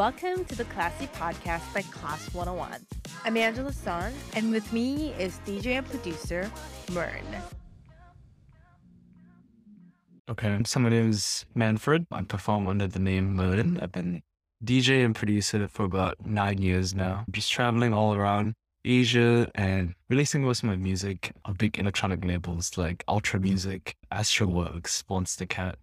Welcome to the Classy Podcast by Class 101. I'm Angela Son, and with me is DJ and producer MYRNE. Okay, so my name is Manfred. I perform under the name MYRNE. I've been DJ and producer for about nine years now. I'm Just traveling all around Asia and releasing most of my music on big electronic labels like Ultra Music, Astralwerks, Monster Cat.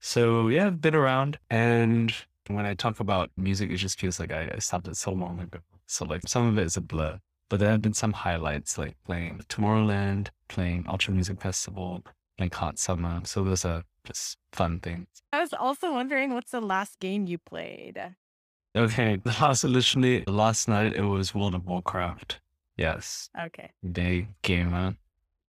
So yeah, I've been around and when I talk about music, it just feels like I, I it so long ago. So like some of it is a blur. But there have been some highlights like playing Tomorrowland, playing Ultra Music Festival, playing Hot Summer. So those are just fun things. I was also wondering what's the last game you played? Okay, the last literally last night it was World of Warcraft. Yes. Okay. Day gamer.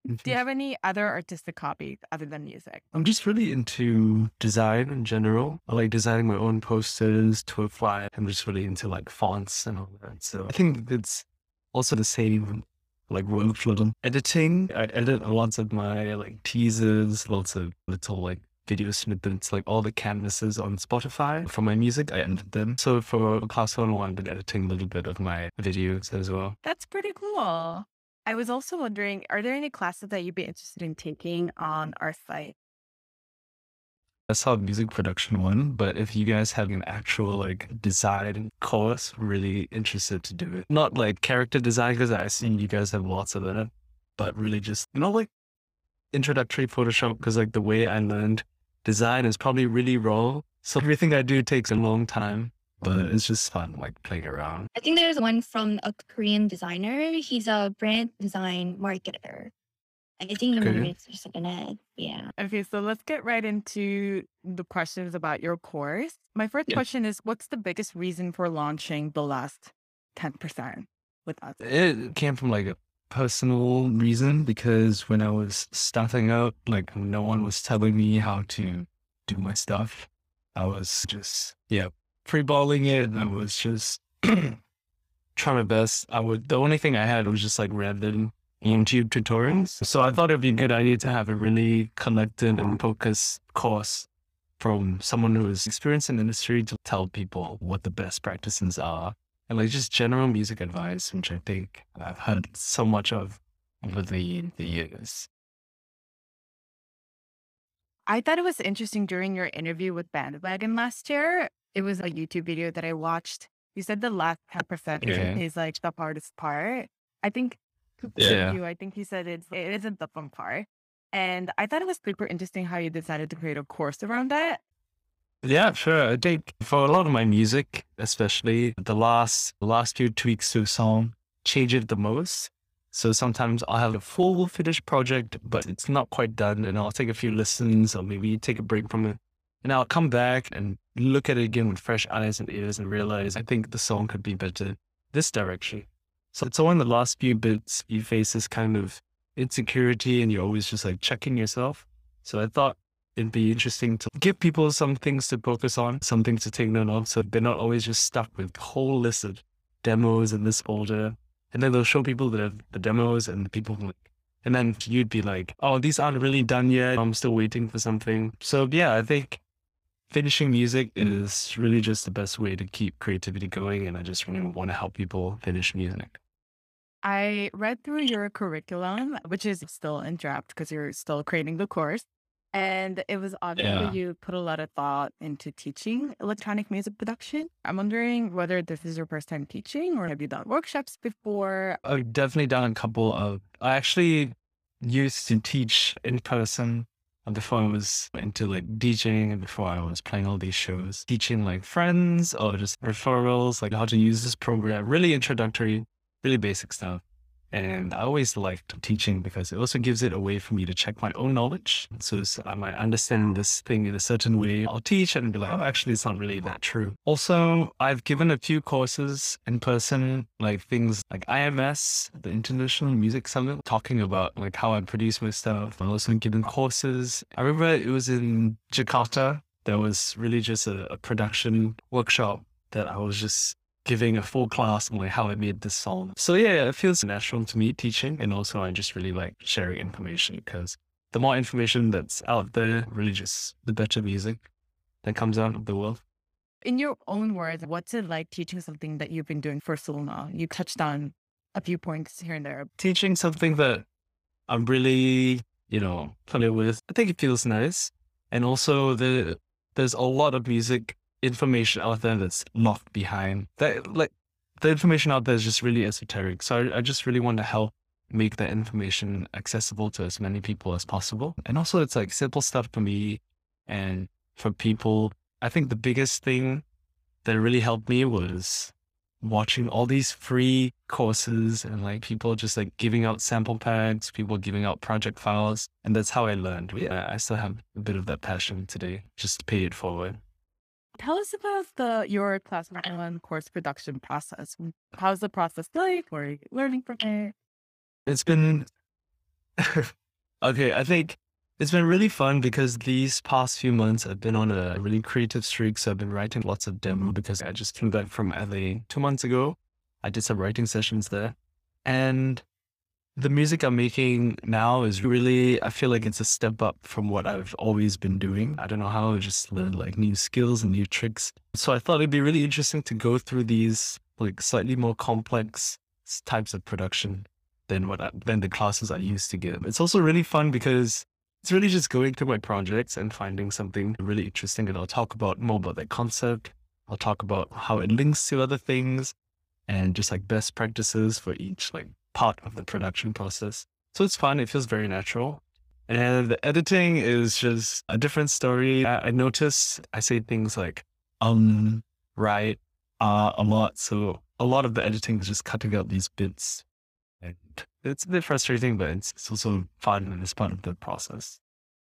Mm-hmm. Do you have any other artistic hobbies other than music? I'm just really into design in general. I like designing my own posters, tour fly. I'm just really into like fonts and all that. So I think it's also the same like workflow. Editing, I edit lots of my like teasers, lots of little like video snippets, like all the canvases on Spotify for my music. I edited them. So for Class 101, I've been editing a little bit of my videos as well. That's pretty cool. I was also wondering, are there any classes that you'd be interested in taking on our site? I saw music production one, but if you guys have an actual like design course, really interested to do it. Not like character design, because I see you guys have lots of it, but really just, you know, like introductory Photoshop, because like the way I learned design is probably really raw. So everything I do takes a long time, but mm-hmm. it's just fun, like playing around. I think there's one from a Korean designer. He's a brand design marketer. I think Okay. maybe it's just like an ad. Yeah. Okay, so let's get right into the questions about your course. My first Yeah. question is What's the biggest reason for launching the last 10% with us? It came from like a personal reason because when I was starting out, like no one was telling me how to do my stuff. I was just, yeah, freeballing it. I mm-hmm. was just trying my best. I would, the only thing I had was just like random YouTube tutorials. So I thought it'd be a good idea to have a really collected and focused course from someone who is experienced in the industry to tell people what the best practices are and like just general music advice, which I think I've heard so much of over the, the years. I thought it was interesting during your interview with Bandwagon last year. It was a YouTube video that I watched. You said the last 10% Yeah. is like the hardest part. I think, Yeah. you, I think you said it's, it isn't the fun part. And I thought it was super interesting how you decided to create a course around that. Yeah, sure. I think for a lot of my music, especially the last the last few tweaks to a song, change it the most. So sometimes I'll have a full finished project, but it's not quite done, and I'll take a few listens or maybe take a break from it. And I'll come back and look at it again with fresh eyes and ears and realize I think the song could be better this direction. So it's all in the last few bits you face this kind of insecurity and you're always just like checking yourself. So I thought it'd be interesting to give people some things to focus on, some things to take note of, so they're not always just stuck with whole list of demos in this folder. And then they'll show people the, the demos and the people like, and then you'd be like, oh, these aren't really done yet. I'm still waiting for something. So yeah, I think finishing music mm-hmm. is really just the best way to keep creativity going. And I just really want to help people finish music. I read through your curriculum, which is still in draft because you're still creating the course. And it was obvious Yeah. that you put a lot of thought into teaching electronic music production. I'm wondering whether this is your first time teaching or have you done workshops before? I've definitely done a couple of. I actually used to teach in person before I was into like DJing and before I was playing all these shows, teaching like friends or just referrals, like how to use this program. Really introductory, really basic stuff. And I always liked teaching because it also gives it a way for me to check my own knowledge. So I might understand this thing in a certain way. I'll teach and be like, oh, actually, it's not really that true. Also, I've given a few courses in person, like things like IMS, the International Music Summit, talking about like how I produce my stuff. I've also given courses. I remember it was in Jakarta. There was really just a, a production workshop that I was just giving a full class on like how I made this song. So yeah, it feels natural to me teaching, and also I just really like sharing information because the more information that's out there, really just the better music that comes out of the world. In your own words, what's it like teaching something that you've been doing for so long? You touched on a few points here and there. Teaching something that I'm really, you know, familiar with. I think it feels nice. And also the there's a lot of music information out there that's locked behind that like the information out there is just really esoteric. So I, I just really want to help make that information accessible to as many people as possible. And also it's like simple stuff for me and for people. I think the biggest thing that really helped me was watching all these free courses and like people just like giving out sample packs, people giving out project files. And that's how I learned. Yeah, I still have a bit of that passion today, just to pay it forward. Tell us about the your class uh-huh. one course production process. Mm, how's the process like? What are you learning from it? It's been okay. I think it's been really fun because these past few months I've been on a really creative streak. So I've been writing lots of demo mm-hmm. because I just came back from LA two months ago. I did some writing sessions there. And the music I'm making now is really, I feel like it's a step up from what I've always been doing. I don't know how, I just learned mm-hmm. like new skills and new tricks. So I thought it'd be really interesting to go through these like slightly more complex types of production than what I, than the classes I used to give. It's also really fun because it's really just going through my projects and finding something really interesting. And I'll talk about more about that concept. I'll talk about how it links to other things and just like best practices for each like part of the production process. So it's fun. It feels very natural. And the editing is just a different story. I, I notice I say things like um, right, uh, a lot. So a lot of the editing is just cutting out these bits and it's a bit frustrating, but it's, it's also fun and it's part of the process.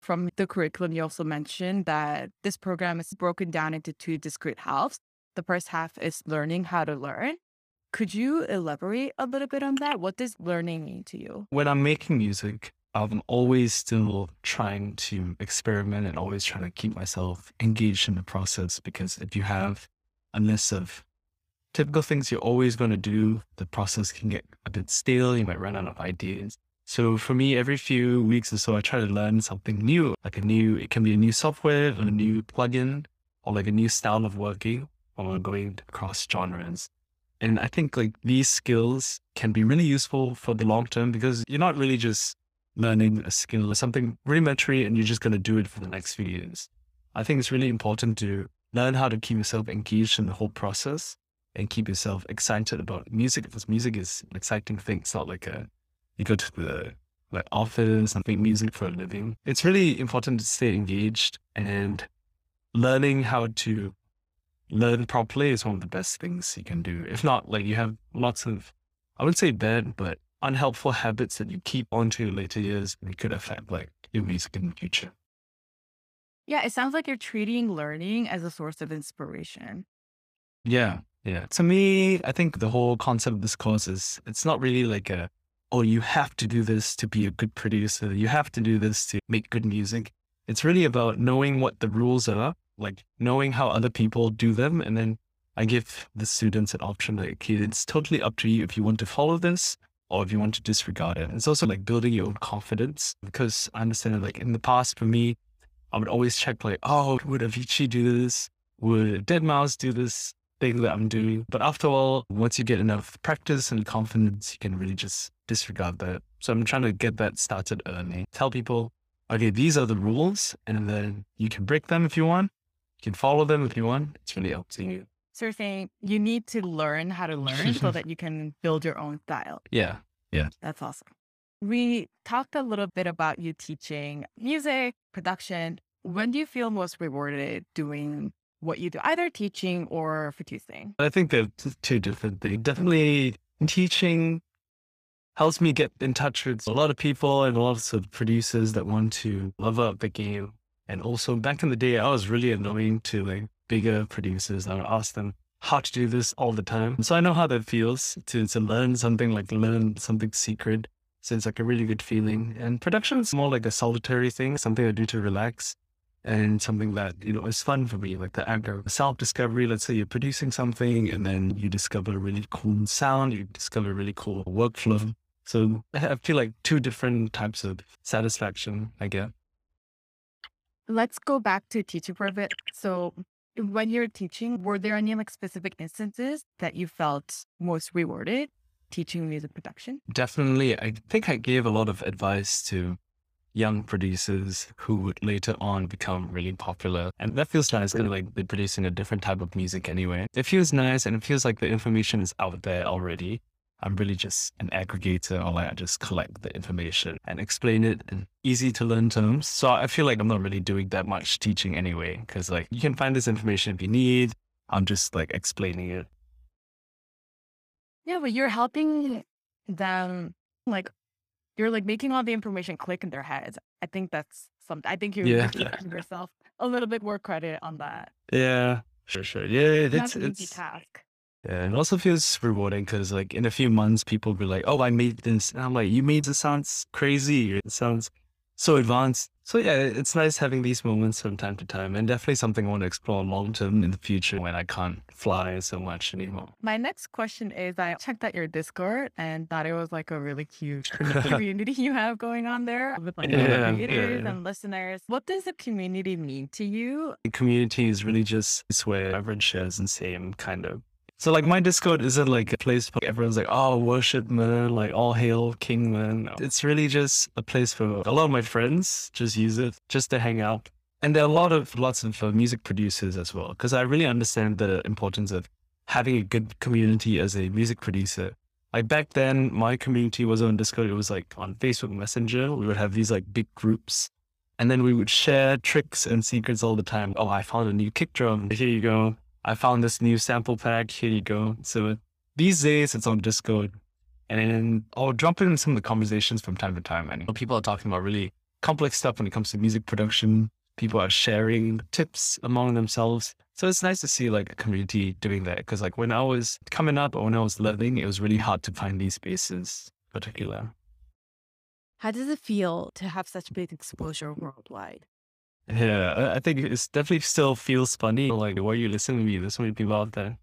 From the curriculum, you also mentioned that this program is broken down into two discrete halves. The first half is learning how to learn. Could you elaborate a little bit on that? What does learning mean to you? When I'm making music, I'm always still trying to experiment and always trying to keep myself engaged in the process because if you have a list of typical things you're always going to do, the process can get a bit stale. You might run out of ideas. So for me, every few weeks or so, I try to learn something new, like a new, it can be a new software or a new plugin or like a new style of working or going across genres. And I think like these skills can be really useful for the long term because you're not really just learning a skill or something rudimentary and you're just going to do it for the next few years. I think it's really important to learn how to keep yourself engaged in the whole process and keep yourself excited about music because music is an exciting thing. It's not like a you go to the like office and make music for a living. It's really important to stay engaged and learning how to learn properly is one of the best things you can do. If not, like you have lots of I would say bad, but unhelpful habits that you keep onto later years and it could affect like your music in the future. Yeah, it sounds like you're treating learning as a source of inspiration. Yeah. Yeah. To me, I think the whole concept of this course is it's not really like a, oh, you have to do this to be a good producer. You have to do this to make good music. It's really about knowing what the rules are, like knowing how other people do them. And then I give the students an option like, okay, it's totally up to you if you want to follow this or if you want to disregard it. It's also like building your own confidence because I understand like in the past for me, I would always check like, oh, would Avicii do this? Would Deadmau5 do this? thing that I'm doing. But after all, once you get enough practice and confidence, you can really just disregard that. So I'm trying to get that started early. Tell people, okay, these are the rules, and then you can break them if you want. Can follow them if you want. It's really up to you. So you're saying you need to learn how to learn so that you can build your own style. Yeah. Yeah. That's awesome. We talked a little bit about you teaching music, production. When do you feel most rewarded doing what you do, either teaching or producing? I think they're two different things. Definitely teaching helps me get in touch with a lot of people and lots of producers that want to love up the game. And also back in the day, I was really annoying to like bigger producers. I would ask them how to do this all the time. So I know how that feels to, to learn something like learn something secret. So it's like a really good feeling. And production is more like a solitary thing, something I do to relax and something that you know is fun for me, like the act of self-discovery. Let's say you're producing something, and then you discover a really cool sound, you discover a really cool workflow. So I feel like two different types of satisfaction I get. Let's go back to teaching for a bit. So When you're teaching, were there any like specific instances that you felt most rewarded teaching music production? Definitely. I think I gave a lot of advice to young producers who would later on become really popular. And that feels nice, of like they're producing a different type of music anyway. It feels nice and it feels like the information is out there already. I'm really just an aggregator or like I just collect the information and explain it in easy to learn terms. So I feel like I'm not really doing that much teaching anyway, because like you can find this information if you need. I'm just like explaining it. Yeah, but you're helping them like you're like making all the information click in their heads. I think that's something I think you're Yeah. giving yourself a little bit more credit on that. Yeah, sure, sure. Yeah, That's it's an easy task. Yeah, it also feels rewarding because like in a few months people will be like, "Oh, I made this," and I'm like, "You made this sounds crazy. It sounds so advanced." So yeah, it's nice having these moments from time to time, and definitely something I want to explore long term in the future when I can't fly so much anymore. My next question is I checked out your Discord and thought it was like a really cute community you have going on there with like Yeah, creators yeah. and listeners. What does a community mean to you? The community is really just it's where everyone shares the same kind of. So like my Discord isn't like a place for everyone's like, oh, worship man, like all hail king man. It's really just a place for a lot of my friends just use it just to hang out. And there are a lot of lots of uh, music producers as well, because I really understand the importance of having a good community as a music producer. Like back then, my community was on Discord. It was like on Facebook Messenger. We would have these like big groups and then we would share tricks and secrets all the time. Oh, I found a new kick drum. Here you go. I found this new sample pack. Here you go. So these days it's on Discord. And then I'll drop in some of the conversations from time to time. And people are talking about really complex stuff when it comes to music production. People are sharing tips among themselves. So it's nice to see like a community doing that. Cause like when I was coming up or when I was learning, it was really hard to find these spaces particular. How does it feel to have such big exposure worldwide? Yeah, I- think it's definitely still feels funny. Like, why are you listening to me? There's so many people out there.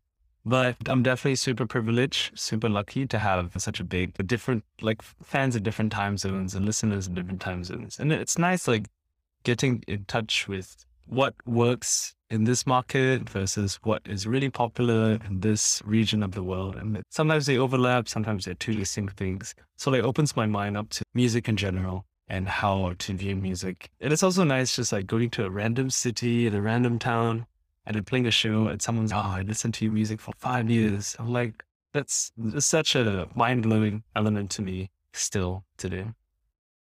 But I'm definitely super privileged, super lucky to have such a big, different, like fans in different time zones and listeners in different time zones. And it's nice, like, getting in touch with what works in this market versus what is really popular in this region of the world. And sometimes they overlap, sometimes they're two distinct things. So it opens my mind up to music in general and how to view music. And it's also nice just like going to a random city in a random town and then playing a show and someone's, oh, I listened to your music for five years. I'm like, that's, such a mind blowing element to me still today.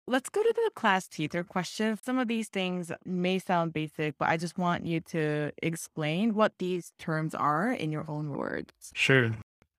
Let's go to the class teacher question. Some of these things may sound basic, but I just want you to explain what these terms are in your own words. Sure.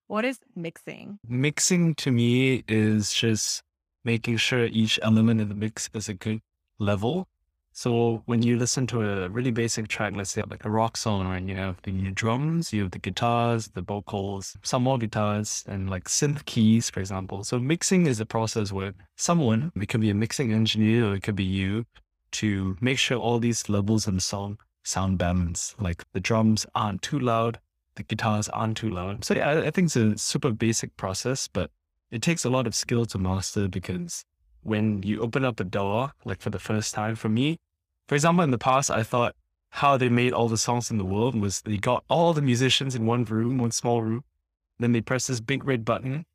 What is mixing? Mixing to me is just making sure each element in the mix is a good level. So when you listen to a really basic track, let's say like a rock song, right? You have the drums, you have the guitars, the vocals, some more guitars, and like synth keys, for example. So mixing is a process where someone, it could be a mixing engineer or it could be you, to make sure all these levels in the song sound balanced. Like the drums aren't too loud, the guitars aren't too loud. So yeah, I- I think it's a super basic process, but it takes a lot of skill to master because when you open up a door, like for the first time for me, for example, in the past, I thought how they made all the songs in the world was they got all the musicians in one room, one small room. Then they press this big red button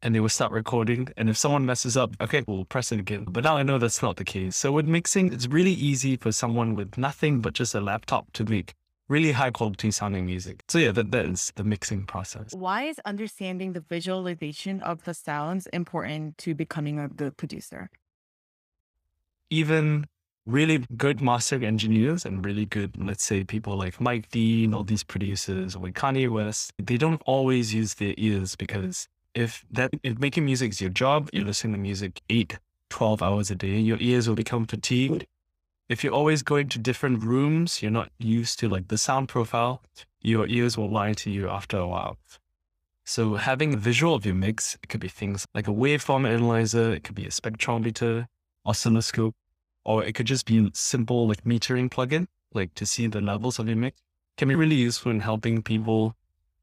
and they will start recording. And if someone messes up, okay, we'll press it again. But now I know that's not the case. So with mixing, it's really easy for someone with nothing but just a laptop to make really high quality sounding music. So yeah, that, that is the mixing process. Why is understanding the visualization of the sounds important to becoming a good producer? even really good mastering engineers and really good, let's say, people like Mike Dean, all these producers, or Kanye West, they don't always use their ears because if that if making music is your job, you're listening to music eight, 12 hours a day, your ears will become fatigued. If you're always going to different rooms, you're not used to like the sound profile, your ears will lie to you after a while. So having a visual of your mix, it could be things like a waveform analyzer, it could be a spectrometer, oscilloscope, or it could just be a simple like metering plugin, like to see the levels of your mix, can be really useful in helping people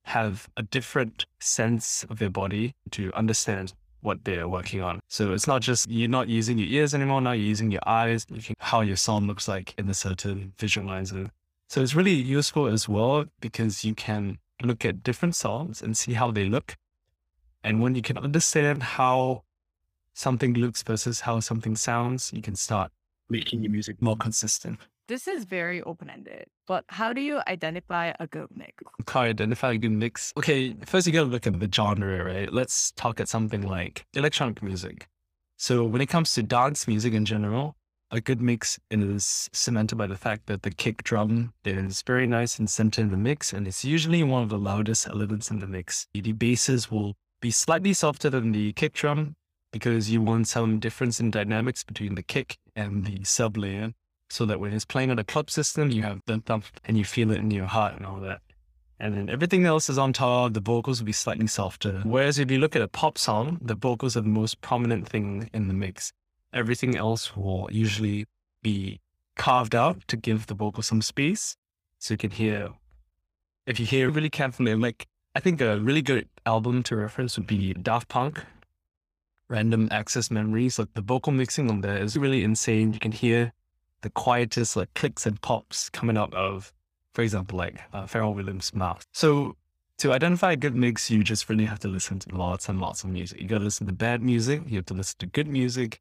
have a different sense of their body to understand what they're working on. So it's not just you're not using your ears anymore, now you're using your eyes, looking how your song looks like in a certain visualizer. So it's really useful as well because you can look at different songs and see how they look. And when you can understand how something looks versus how something sounds, you can start making your music more consistent. This is very open ended, but how do you identify a good mix? How identify a good mix? Okay, first you gotta look at the genre, right? Let's talk at something like electronic music. So when it comes to dance music in general, a good mix is cemented by the fact that the kick drum is very nice and centered in the mix, and it's usually one of the loudest elements in the mix. The basses will be slightly softer than the kick drum because you want some difference in dynamics between the kick and the sub layer so that when it's playing on a club system, you have the thump and you feel it in your heart and all that. And then everything else is on top. The vocals will be slightly softer. Whereas if you look at a pop song, the vocals are the most prominent thing in the mix. Everything else will usually be carved out to give the vocal some space. So you can hear, if you hear really carefully, like I think a really good album to reference would be Daft Punk, Random Access Memories. Like the vocal mixing on there is really insane. You can hear the quietest like clicks and pops coming out of, for example, like uh, Pharrell Williams' mouth. So to identify a good mix, you just really have to listen to lots and lots of music. You got to listen to bad music. You have to listen to good music.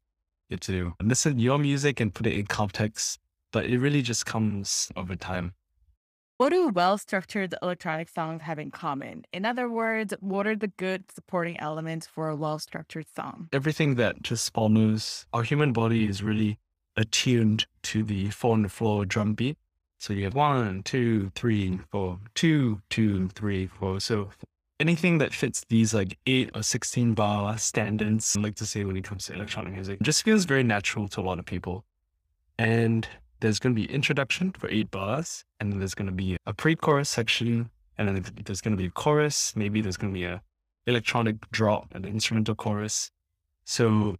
You have to listen to your music and put it in context. But it really just comes over time. What do well structured electronic songs have in common? In other words, what are the good supporting elements for a well structured song? Everything that just follows our human body is really attuned to the four on the floor drum beat. So you have one, two, three, four, two, two, three, four. So anything that fits these like eight or 16 bar standards, I like to say when it comes to electronic music, just feels very natural to a lot of people. And there's going to be introduction for eight bars, and then there's going to be a pre-chorus section, and then there's going to be a chorus. Maybe there's going to be a electronic drop, an instrumental chorus. So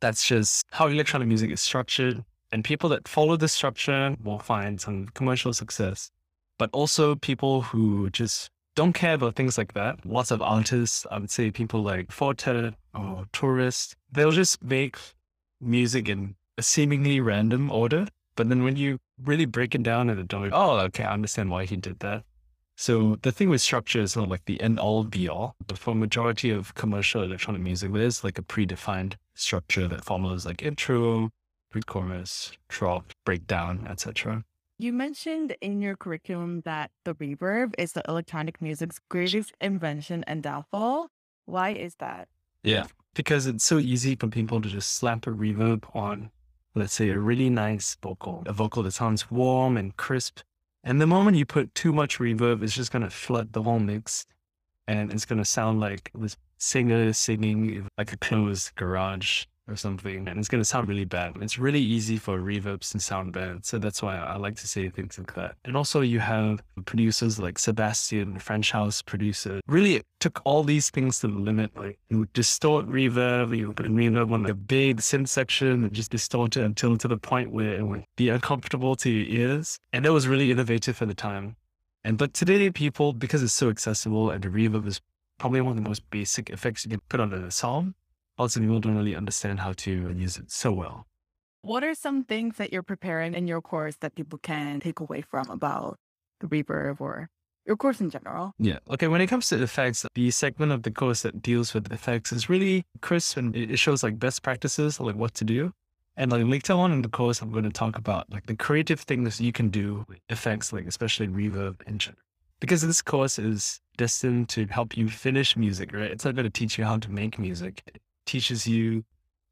that's just how electronic music is structured. And people that follow this structure will find some commercial success. But also people who just don't care about things like that. Lots of artists, I would say people like Forte or Tourist, they'll just make music in a seemingly random order. But then when you really break it down and don't, oh, okay, I understand why he did that. So the thing with structure is not like the end all be all, but for majority of commercial electronic music, there's like a predefined structure that follows like intro, pre-chorus, drop, breakdown, etc. You mentioned in your curriculum that the reverb is the electronic music's greatest invention and downfall. Why is that? Yeah, because it's so easy for people to just slap a reverb on, let's say, a really nice vocal, a vocal that sounds warm and crisp and the moment you put too much reverb, it's just going to flood the whole mix. And it's going to sound like this singer singing like a closed garage or something, and it's going to sound really bad. It's really easy for reverbs to sound bad. So that's why I like to say things like that. And also, you have producers like Sebastian, French house producer, really took all these things to the limit. Like you distort reverb, you put reverb on the big synth section and just distort it until to the point where it would be uncomfortable to your ears. And that was really innovative for the time. And but today, people, because it's so accessible and the reverb is probably one of the most basic effects you can put on a song, also people don't really understand how to use it so well. What are some things that you're preparing in your course that people can take away from about the reverb or your course in general? Yeah. Okay. When it comes to effects, the segment of the course that deals with effects is really crisp and it shows like best practices, like what to do. And like later on in the course, I'm going to talk about like the creative things you can do with effects, like especially reverb engine. Because this course is destined to help you finish music, right? It's not going to teach you how to make music teaches you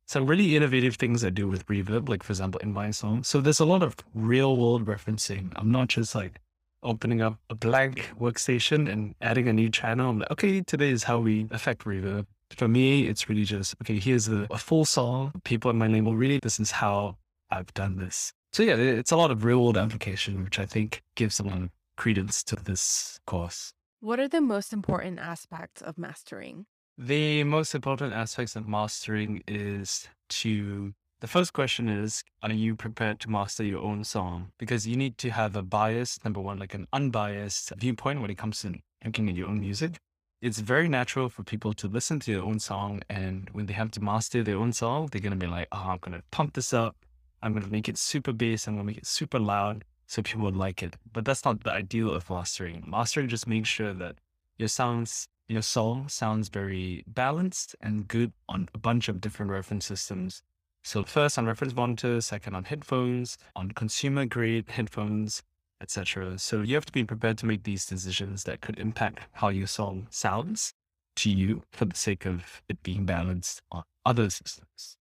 some really innovative things I do with reverb, like for example in my song. So there's a lot of real world referencing. I'm not just like opening up a blank workstation and adding a new channel. I'm like, okay, today is how we affect reverb. For me, it's really just, okay, here's a, a full song. People in my label, really, this is how I've done this. So yeah, it's a lot of real world application, which I think gives a lot of credence to this course. What are the most important aspects of mastering? The most important aspects of mastering is to the first question is Are you prepared to master your own song? Because you need to have a bias, number one, like an unbiased viewpoint when it comes to looking at your own music. It's very natural for people to listen to their own song. And when they have to master their own song, they're going to be like, Oh, I'm going to pump this up. I'm going to make it super bass. I'm going to make it super loud. so people would like it. But that's not the ideal of mastering. Mastering just makes sure that your sounds, your song sounds very balanced and good on a bunch of different reference systems. So first on reference monitors, second on headphones, on consumer grade headphones, etc. So you have to be prepared to make these decisions that could impact how your song sounds to you for the sake of it being balanced on other systems.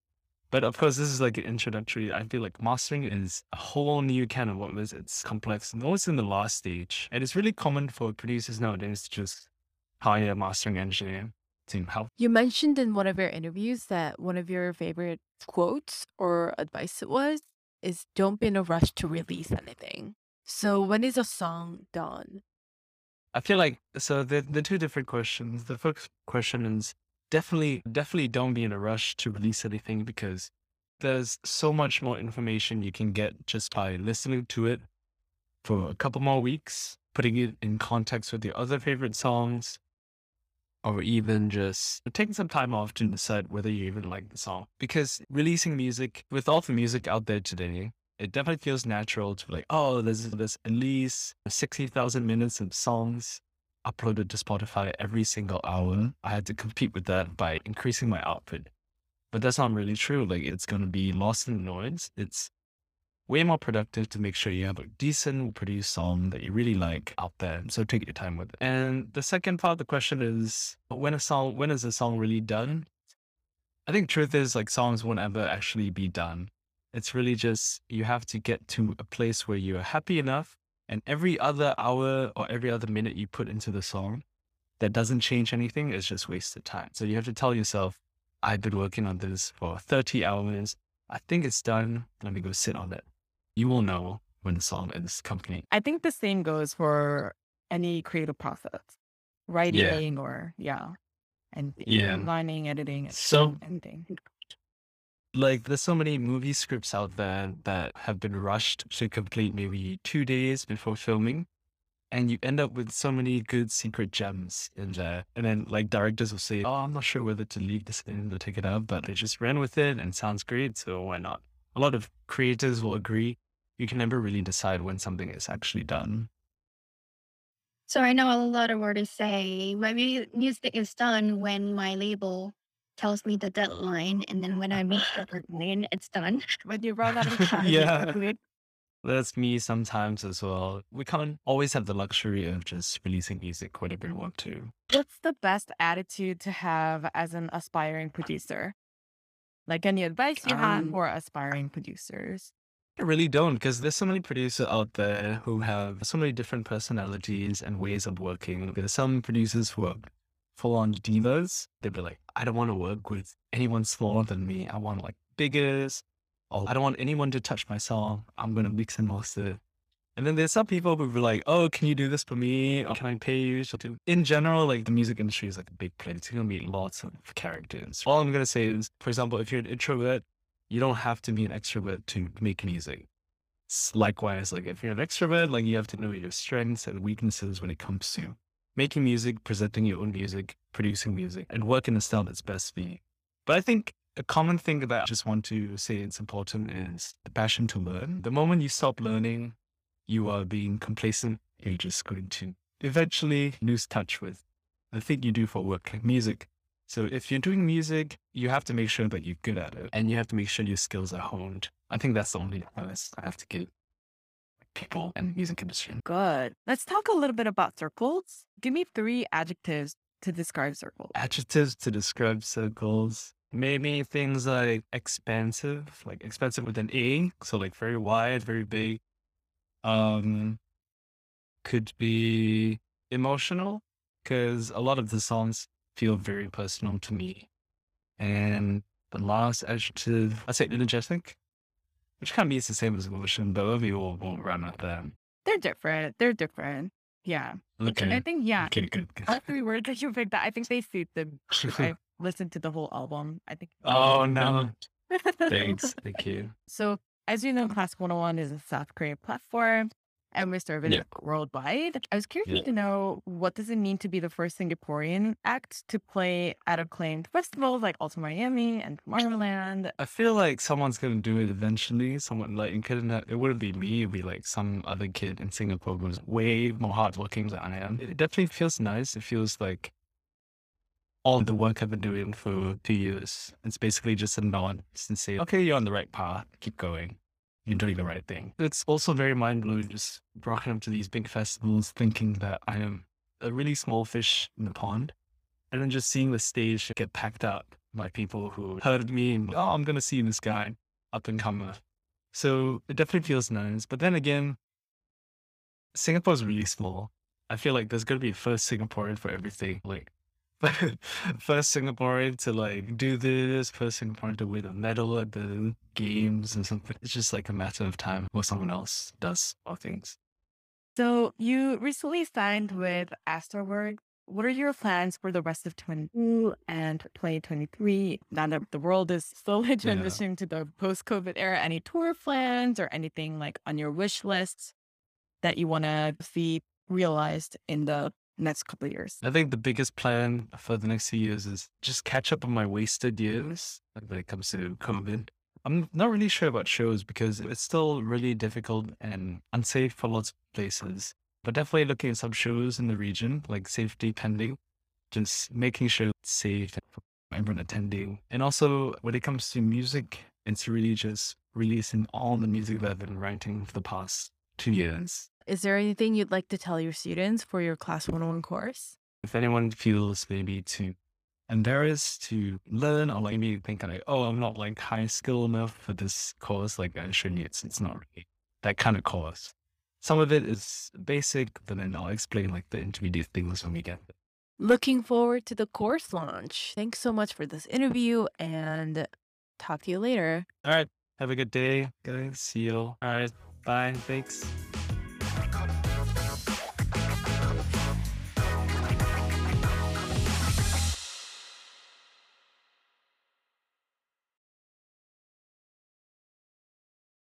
But of course, this is like an introductory. I feel like mastering is a whole new can of worms. It's complex and always in the last stage. And it's really common for producers nowadays to just hire a mastering engineer to help. You mentioned in one of your interviews that one of your favorite quotes or advice it was is don't be in a rush to release anything. So when is a song done? I feel like so the the two different questions. The first question is definitely definitely don't be in a rush to release anything because there's so much more information you can get just by listening to it for a couple more weeks, putting it in context with your other favorite songs, or even just taking some time off to decide whether you even like the song. Because releasing music, with all the music out there today, it definitely feels natural to be like, oh, there's, there's at least 60,000 minutes of songs uploaded to Spotify every single hour. I had to compete with that by increasing my output. But that's not really true. Like it's to be lost in the noise. It's way more productive to make sure you have a decent produced song that you really like out there. So take your time with it. And the second part of the question is when a song, when is a song really done? I think truth is like songs won't ever actually be done. It's really just you have to get to a place where you're happy enough and every other hour or every other minute you put into the song that doesn't change anything is just wasted time. So you have to tell yourself, I've been working on this for 30 hours. I think it's done. Let me go sit on it you will know when the song is complete. I think the same goes for any creative process, writing or yeah, and Yeah. lining, editing, So anything. like there's so many movie scripts out there that have been rushed to complete maybe two days before filming. And you end up with so many good secret gems in there. And then like directors will say, Oh, I'm not sure whether to leave this in or take it out, but they just ran with it and sounds great, so why not? A lot of creators will agree. You can never really decide when something is actually done. So I know a lot of artists say my music is done when my label tells me the deadline, and then when I meet the deadline, it's done. When you run out of time, Yeah. That's me sometimes as well. We can't always have the luxury of just releasing music whenever we want to. What's the best attitude to have as an aspiring producer? Like any advice you have Um, for aspiring producers? I really don't, because there's so many producers out there who have so many different personalities and ways of working. There's some producers who are full on divas. They'll be like, I don't want to work with anyone smaller than me. I want like biggest. Or I don't want anyone to touch my song. I'm going to mix and master. And then there's some people who be like, oh, can you do this for me? Can I pay you? to do-" In general, like the music industry is like a big place. It's going to be lots of characters. All I'm going to say is, for example, if you're an introvert, you don't have to be an extrovert to make music. Likewise, like if you're an extrovert, like you have to know your strengths and weaknesses when it comes to making music, presenting your own music, producing music, and work in a style that's best for you. But I think a common thing that I just want to say it's important is the passion to learn. The moment you stop learning, you are being complacent. You're just going to eventually lose touch with the thing you do for work, like music. So if you're doing music, you have to make sure that you're good at it and you have to make sure your skills are honed. I think that's the only advice I have to give people and music industry. Good. Let's talk a little bit about circles. Give me three adjectives to describe circles. Adjectives to describe circles. Maybe things like expansive, like expansive with an A. So like very wide, very big. Um, could be emotional because a lot of the songs feel very personal to me. And the last adjective, I'd say energetic, which kind of means the same as emotion, but we will won't run with that. They're different. They're different. Yeah. Okay. I think, yeah. Okay, good. good. All three words that you picked, I think they suit them. I listened to the whole album. I think. oh no. Thanks. Thank you. So, as you know, Class 101 is a South Korean platform. and we serve it Yeah. worldwide. I was curious Yeah. to know what does it mean to be the first Singaporean act to play at acclaimed festivals like Ultra Miami and Tomorrowland? I feel like someone's gonna do it eventually. Someone like it couldn't. It wouldn't be me. It'd be like some other kid in Singapore who's way more hardworking than I am. It definitely feels nice. It feels like all the work I've been doing for two years. It's basically just a nod and say, okay, you're on the right path. Keep going. You're doing the right thing. It's also very mind blowing just rocking up to these big festivals, thinking that I am a really small fish in the pond, and then just seeing the stage get packed up by people who heard me and oh, I'm gonna see this guy up and comer. So it definitely feels nice. But then again, Singapore's really small. I feel like there's gonna be a first Singaporean for everything. Like first Singaporean to like do this, first Singaporean to win a medal at the games or something. It's just like a matter of time before someone else does all things. So you recently signed with Astralwerks. What are your plans for the rest of 22 and 2023 now that the world is slowly Yeah. transitioning to the post-COVID era? Any tour plans or anything like on your wish list that you want to see realized in the next couple of years? I think the biggest plan for the next few years is just catch up on my wasted years like when it comes to COVID. I'm not really sure about shows because it's still really difficult and unsafe for lots of places. But definitely looking at some shows in the region, like safety pending, just making sure it's safe for everyone attending. And also when it comes to music, it's really just releasing all the music that I've been writing for the past two years. Is there anything you'd like to tell your students for your Class 101 course? if anyone feels maybe too embarrassed to learn or like maybe think like, oh, I'm not like high skill enough for this course, like I shouldn't, it's, it's not really that kind of course. Some of it is basic, but then I'll explain like the intermediate things when we get there. Looking forward to the course launch. Thanks so much for this interview and talk to you later. All right. Have a good day, guys. See you. All right. Bye. Thanks.